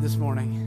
this morning.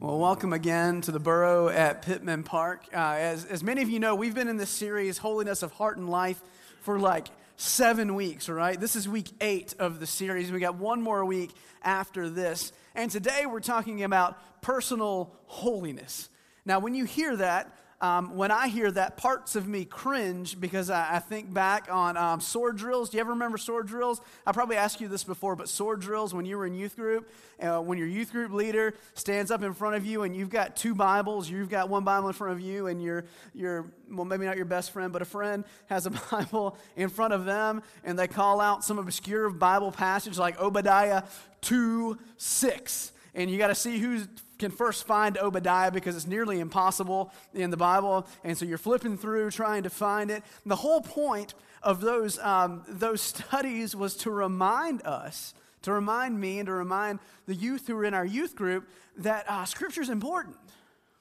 Well, welcome again to the Burrow at Pittman Park. Uh, as, as many of you know, we've been in this series, Holiness of Heart and Life, for like seven weeks, right? This is week eight of the series. We got one more week after this. And today we're talking about personal holiness. Now, when you hear that, um, when I hear that, parts of me cringe because I, I think back on um, sword drills. Do you ever remember sword drills? I probably asked you this before, but sword drills when you were in youth group, uh, when your youth group leader stands up in front of you and you've got two Bibles, you've got one Bible in front of you, and your, your well, maybe not your best friend, but a friend has a Bible in front of them, and they call out some obscure Bible passage like Obadiah 2 6 and you got to see who can first find Obadiah because it's nearly impossible in the Bible. And so you're flipping through trying to find it. And the whole point of those, um, those studies was to remind us, to remind me, and to remind the youth who are in our youth group that uh, Scripture is important,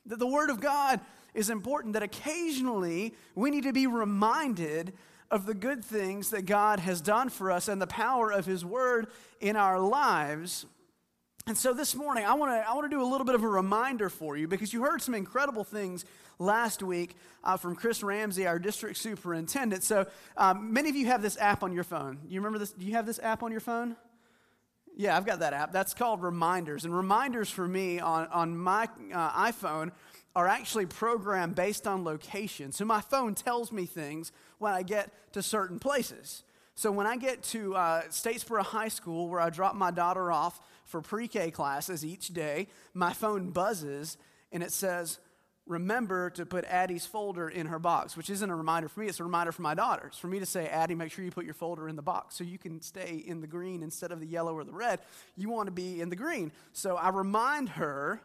that the Word of God is important, that occasionally we need to be reminded of the good things that God has done for us and the power of His Word in our lives. And so this morning, I want to I want to do a little bit of a reminder for you because you heard some incredible things last week uh, from Chris Ramsey, our district superintendent. So um, many of you have this app on your phone. You remember this? Do you have this app on your phone? Yeah, I've got that app. That's called Reminders. And reminders for me on, on my uh, iPhone are actually programmed based on location. So my phone tells me things when I get to certain places. So when I get to uh, Statesboro High School, where I drop my daughter off for pre K classes each day, my phone buzzes and it says, Remember to put Addie's folder in her box, which isn't a reminder for me, it's a reminder for my daughters. For me to say, Addie, make sure you put your folder in the box so you can stay in the green instead of the yellow or the red. You want to be in the green. So I remind her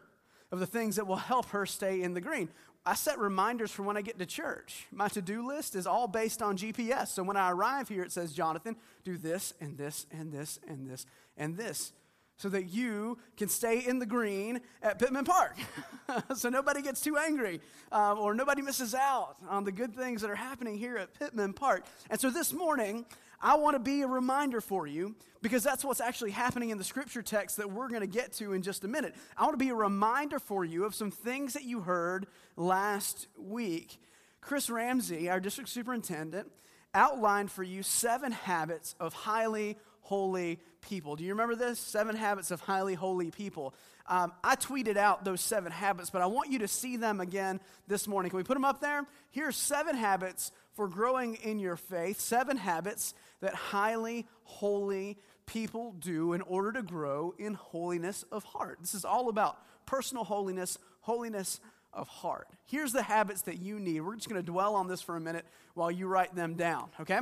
of the things that will help her stay in the green. I set reminders for when I get to church. My to do list is all based on GPS. So when I arrive here, it says, Jonathan, do this and this and this and this and this so that you can stay in the green at Pittman Park. so nobody gets too angry um, or nobody misses out on the good things that are happening here at Pittman Park. And so this morning, I want to be a reminder for you because that's what's actually happening in the scripture text that we're going to get to in just a minute. I want to be a reminder for you of some things that you heard last week. Chris Ramsey, our district superintendent, outlined for you seven habits of highly holy people. Do you remember this? Seven habits of highly holy people. Um, I tweeted out those seven habits, but I want you to see them again this morning. Can we put them up there? Here's seven habits for growing in your faith, seven habits that highly holy people do in order to grow in holiness of heart. This is all about personal holiness, holiness of heart. Here's the habits that you need. We're just going to dwell on this for a minute while you write them down, okay?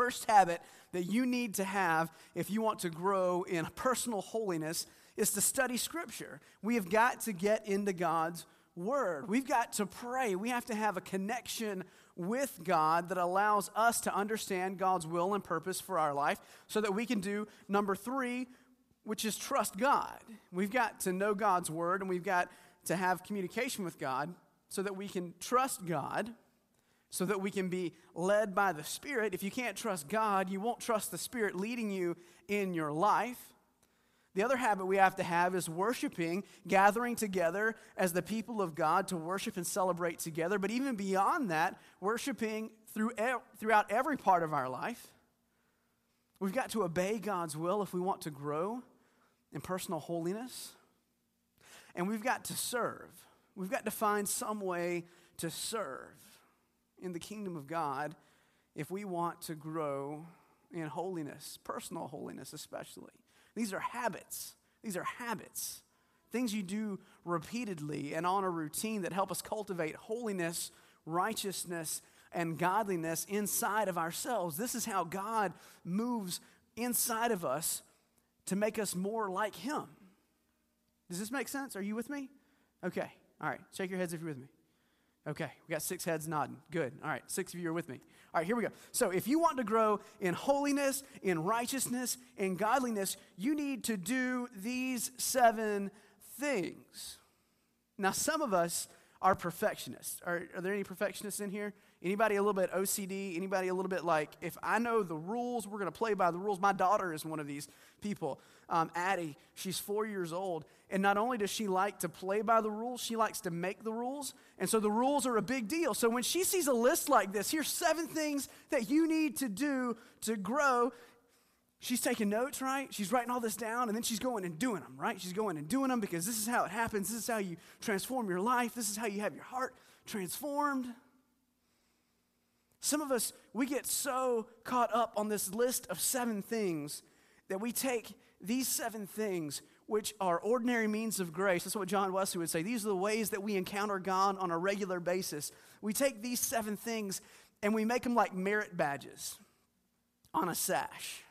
First habit that you need to have if you want to grow in personal holiness is to study Scripture. We have got to get into God's Word. We've got to pray. We have to have a connection with God that allows us to understand God's will and purpose for our life so that we can do number three, which is trust God. We've got to know God's Word and we've got to have communication with God so that we can trust God so that we can be led by the Spirit. If you can't trust God, you won't trust the Spirit leading you in your life. The other habit we have to have is worshiping, gathering together as the people of God to worship and celebrate together. But even beyond that, worshiping through, throughout every part of our life. We've got to obey God's will if we want to grow in personal holiness. And we've got to serve. We've got to find some way to serve in the kingdom of God if we want to grow in holiness, personal holiness especially. These are habits. These are habits. Things you do repeatedly and on a routine that help us cultivate holiness, righteousness, and godliness inside of ourselves. This is how God moves inside of us to make us more like Him. Does this make sense? Are you with me? Okay. All right. Shake your heads if you're with me. Okay, we got six heads nodding. Good. All right, six of you are with me. All right, here we go. So, if you want to grow in holiness, in righteousness, in godliness, you need to do these seven things. Now, some of us are perfectionists. Are, are there any perfectionists in here? Anybody a little bit OCD? Anybody a little bit like, if I know the rules, we're going to play by the rules? My daughter is one of these people. Um, Addie, she's four years old. And not only does she like to play by the rules, she likes to make the rules. And so the rules are a big deal. So when she sees a list like this, here's seven things that you need to do to grow. She's taking notes, right? She's writing all this down, and then she's going and doing them, right? She's going and doing them because this is how it happens. This is how you transform your life. This is how you have your heart transformed. Some of us, we get so caught up on this list of seven things that we take these seven things, which are ordinary means of grace. That's what John Wesley would say. These are the ways that we encounter God on a regular basis. We take these seven things and we make them like merit badges on a sash.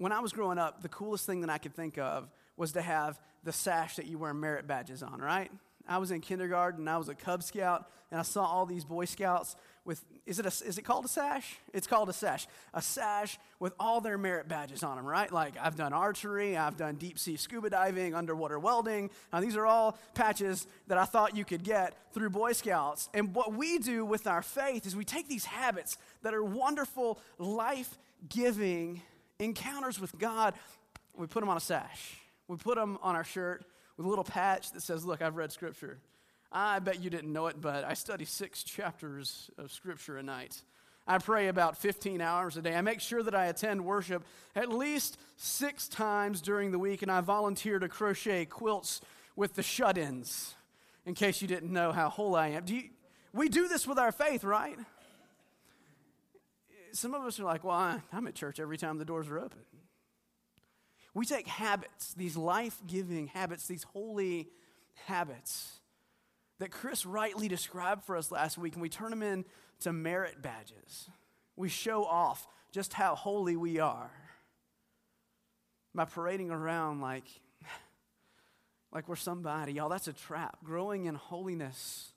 When I was growing up, the coolest thing that I could think of was to have the sash that you wear merit badges on, right? I was in kindergarten, I was a Cub Scout, and I saw all these Boy Scouts with, is it, a, is it called a sash? It's called a sash. A sash with all their merit badges on them, right? Like I've done archery, I've done deep sea scuba diving, underwater welding. Now, these are all patches that I thought you could get through Boy Scouts. And what we do with our faith is we take these habits that are wonderful, life giving encounters with God, we put them on a sash. We put them on our shirt with a little patch that says, Look, I've read Scripture. I bet you didn't know it, but I study six chapters of Scripture a night. I pray about 15 hours a day. I make sure that I attend worship at least six times during the week, and I volunteer to crochet quilts with the shut ins, in case you didn't know how whole I am. Do you, we do this with our faith, right? Some of us are like, well, I'm at church every time the doors are open. We take habits, these life giving habits, these holy habits that Chris rightly described for us last week, and we turn them into merit badges. We show off just how holy we are by parading around like, like we're somebody. Y'all, that's a trap. Growing in holiness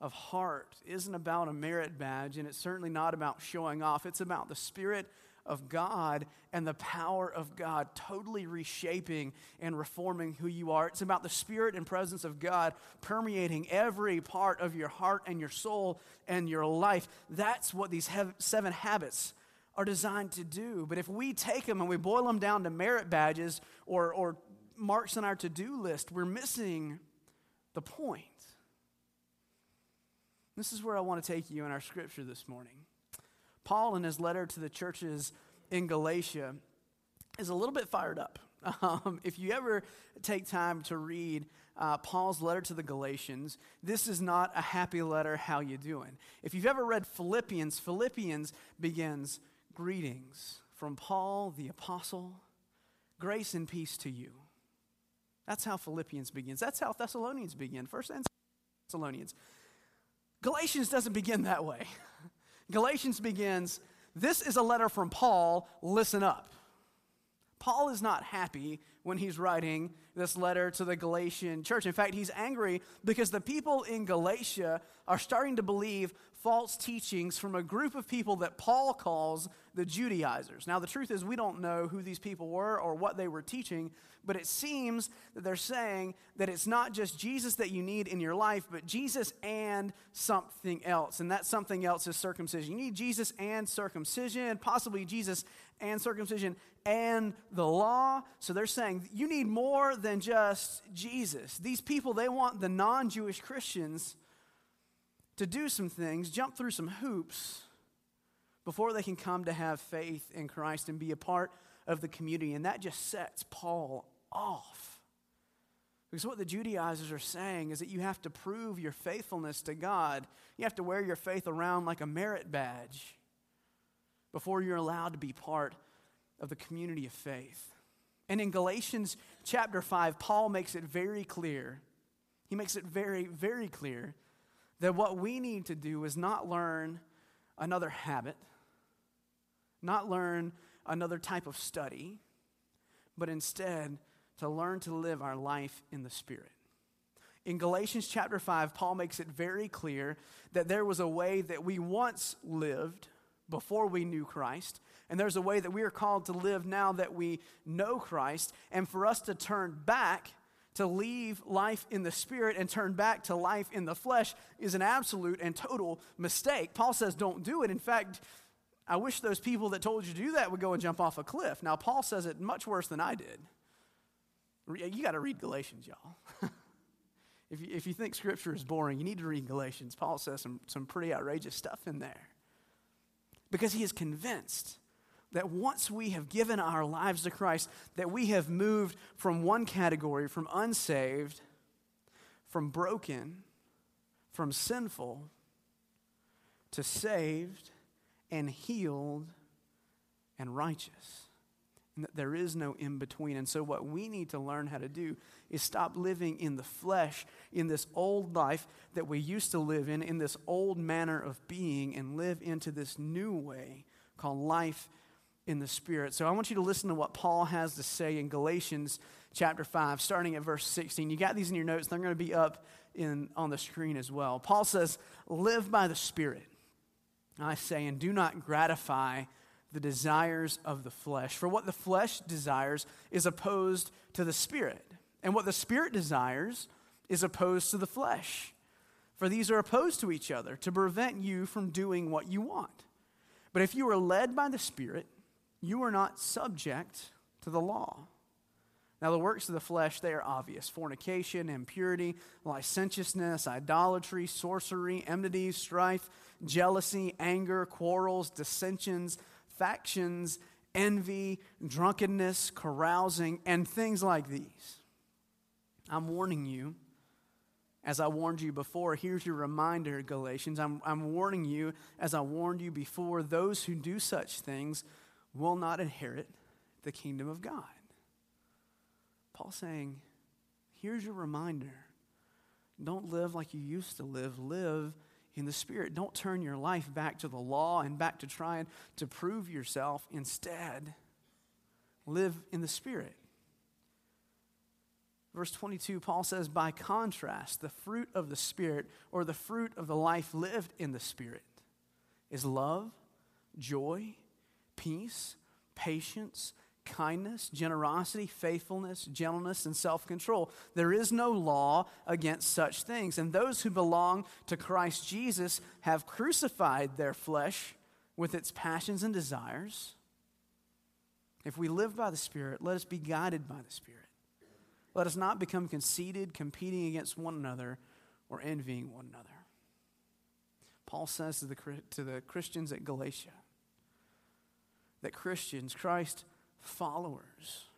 of heart isn't about a merit badge, and it's certainly not about showing off. It's about the Spirit of God and the power of God totally reshaping and reforming who you are. It's about the spirit and presence of God permeating every part of your heart and your soul and your life. That's what these seven habits are designed to do. But if we take them and we boil them down to merit badges or, or marks on our to do list, we're missing the point. This is where I want to take you in our scripture this morning. Paul, in his letter to the churches in Galatia, is a little bit fired up. Um, if you ever take time to read uh, Paul's letter to the Galatians, this is not a happy letter, how you doing? If you've ever read Philippians, Philippians begins, greetings from Paul the apostle, grace and peace to you. That's how Philippians begins. That's how Thessalonians begin, first and Thessalonians. Galatians doesn't begin that way. Galatians begins, This is a letter from Paul, listen up. Paul is not happy when he's writing this letter to the Galatian church. In fact, he's angry because the people in Galatia are starting to believe false teachings from a group of people that Paul calls the Judaizers. Now, the truth is, we don't know who these people were or what they were teaching, but it seems that they're saying that it's not just Jesus that you need in your life, but Jesus and something else. And that something else is circumcision. You need Jesus and circumcision, possibly Jesus and circumcision and the law. So they're saying you need more than just Jesus. These people, they want the non Jewish Christians to do some things, jump through some hoops before they can come to have faith in Christ and be a part of the community. And that just sets Paul off. Because what the Judaizers are saying is that you have to prove your faithfulness to God. You have to wear your faith around like a merit badge before you're allowed to be part of the community of faith. And in Galatians chapter 5, Paul makes it very clear. He makes it very, very clear that what we need to do is not learn another habit, not learn another type of study, but instead to learn to live our life in the Spirit. In Galatians chapter 5, Paul makes it very clear that there was a way that we once lived before we knew Christ, and there's a way that we are called to live now that we know Christ, and for us to turn back to leave life in the spirit and turn back to life in the flesh is an absolute and total mistake. Paul says, don't do it. In fact, I wish those people that told you to do that would go and jump off a cliff. Now, Paul says it much worse than I did. You got to read Galatians, y'all. if, you, if you think Scripture is boring, you need to read Galatians. Paul says some, some pretty outrageous stuff in there. Because he is convinced that once we have given our lives to Christ, that we have moved from one category, from unsaved, from broken, from sinful, to saved and healed and righteous. And that there is no in between. And so, what we need to learn how to do is stop living in the flesh, in this old life that we used to live in, in this old manner of being, and live into this new way called life in the Spirit. So I want you to listen to what Paul has to say in Galatians chapter 5, starting at verse 16. You got these in your notes, they're going to be up in, on the screen as well. Paul says, Live by the Spirit, I say, and do not gratify the desires of the flesh. For what the flesh desires is opposed to the Spirit, and what the Spirit desires is opposed to the flesh. For these are opposed to each other to prevent you from doing what you want. But if you are led by the Spirit, you are not subject to the law. Now, the works of the flesh, they are obvious fornication, impurity, licentiousness, idolatry, sorcery, enmity, strife, jealousy, anger, quarrels, dissensions, factions, envy, drunkenness, carousing, and things like these. I'm warning you, as I warned you before, here's your reminder, Galatians. I'm, I'm warning you, as I warned you before, those who do such things will not inherit the kingdom of God. Paul saying, here's your reminder. Don't live like you used to live. Live in the Spirit. Don't turn your life back to the law and back to trying to prove yourself. Instead, live in the Spirit. Verse 22, Paul says, by contrast, the fruit of the Spirit or the fruit of the life lived in the Spirit is love, joy, peace, patience, kindness, generosity, faithfulness, gentleness, and self control. There is no law against such things. And those who belong to Christ Jesus have crucified their flesh with its passions and desires. If we live by the Spirit, let us be guided by the Spirit. Let us not become conceited, competing against one another, or envying one another. Paul says to the, to the Christians at Galatia, that Christians, Christ followers,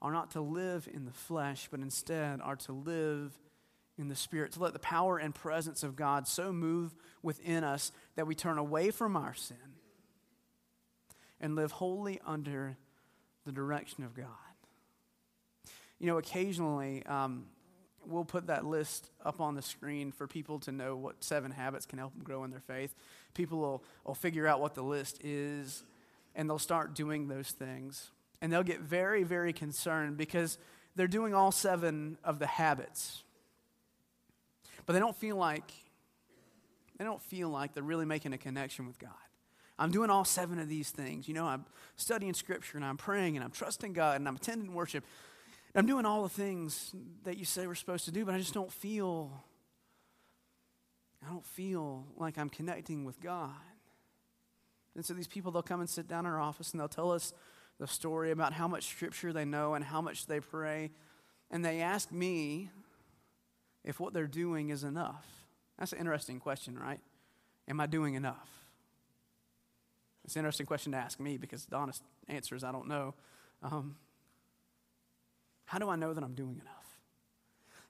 are not to live in the flesh, but instead are to live in the Spirit, to let the power and presence of God so move within us that we turn away from our sin and live wholly under the direction of God. You know, occasionally um, we'll put that list up on the screen for people to know what seven habits can help them grow in their faith. People will, will figure out what the list is and they'll start doing those things. And they'll get very, very concerned because they're doing all seven of the habits. But they don't feel like they don't feel like they're really making a connection with God. I'm doing all seven of these things. You know, I'm studying scripture and I'm praying and I'm trusting God and I'm attending worship. I'm doing all the things that you say we're supposed to do, but I just don't feel I don't feel like I'm connecting with God. And so these people, they'll come and sit down in our office and they'll tell us the story about how much scripture they know and how much they pray. And they ask me if what they're doing is enough. That's an interesting question, right? Am I doing enough? It's an interesting question to ask me because the honest answer is I don't know. Um, how do I know that I'm doing enough?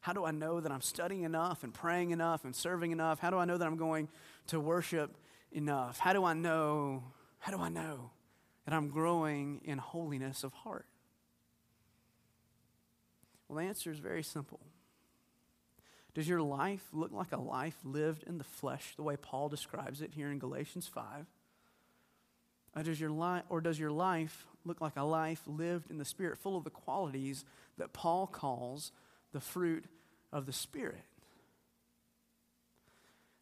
How do I know that I'm studying enough and praying enough and serving enough? How do I know that I'm going to worship enough? How do I know? How do I know that I'm growing in holiness of heart? Well, the answer is very simple. Does your life look like a life lived in the flesh, the way Paul describes it here in Galatians 5? Or uh, does your, li- or does your life look like a life lived in the Spirit, full of the qualities that Paul calls the fruit of the Spirit?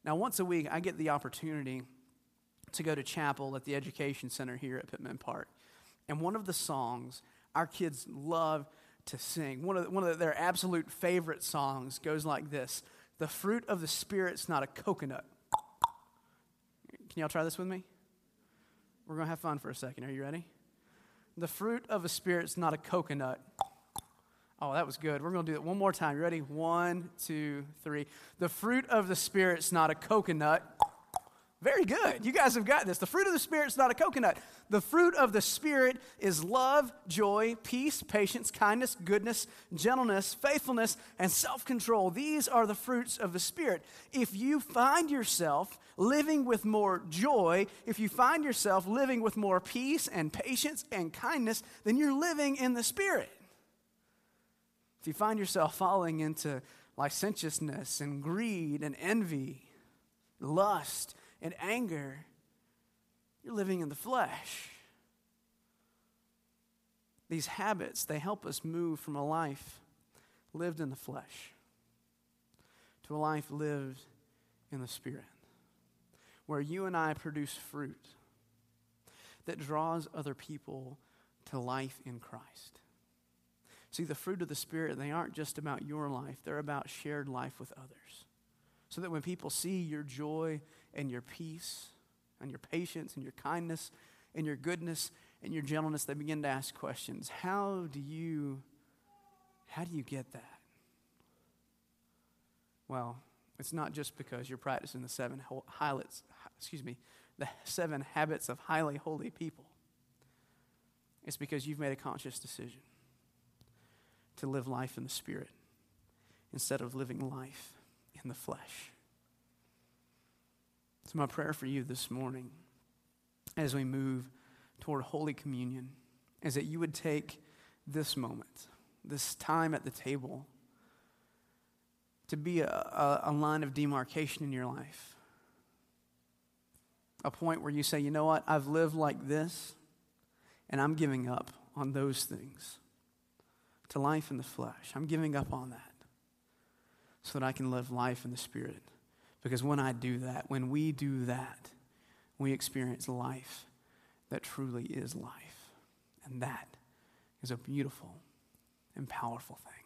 Now, once a week, I get the opportunity to go to chapel at the Education Center here at Pittman Park. And one of the songs our kids love to sing. One of, the, one of their absolute favorite songs goes like this The fruit of the Spirit's not a coconut. Can y'all try this with me? We're going to have fun for a second. Are you ready? The fruit of the Spirit's not a coconut. Oh, that was good. We're going to do it one more time. You ready? One, two, three. The fruit of the Spirit's not a coconut. Very good. You guys have got this. The fruit of the Spirit is not a coconut. The fruit of the Spirit is love, joy, peace, patience, kindness, goodness, gentleness, faithfulness, and self control. These are the fruits of the Spirit. If you find yourself living with more joy, if you find yourself living with more peace and patience and kindness, then you're living in the Spirit. If you find yourself falling into licentiousness and greed and envy, lust, and anger, you're living in the flesh. These habits, they help us move from a life lived in the flesh to a life lived in the Spirit, where you and I produce fruit that draws other people to life in Christ. See, the fruit of the Spirit, they aren't just about your life, they're about shared life with others. So that when people see your joy and your peace and your patience and your kindness and your goodness and your gentleness, they begin to ask questions. How do you how do you get that? Well, it's not just because you're practicing the seven highlights, excuse me, the seven habits of highly holy people. It's because you've made a conscious decision to live life in the Spirit instead of living life in the flesh. So, my prayer for you this morning as we move toward Holy Communion is that you would take this moment, this time at the table, to be a, a, a, line of demarcation in your life. A point where you say, you know what, I've lived like this, and I'm giving up on those things to life in the flesh. I'm giving up on that so that I can live life in the Spirit. Because when I do that, when we do that, we experience life that truly is life. And that is a beautiful and powerful thing.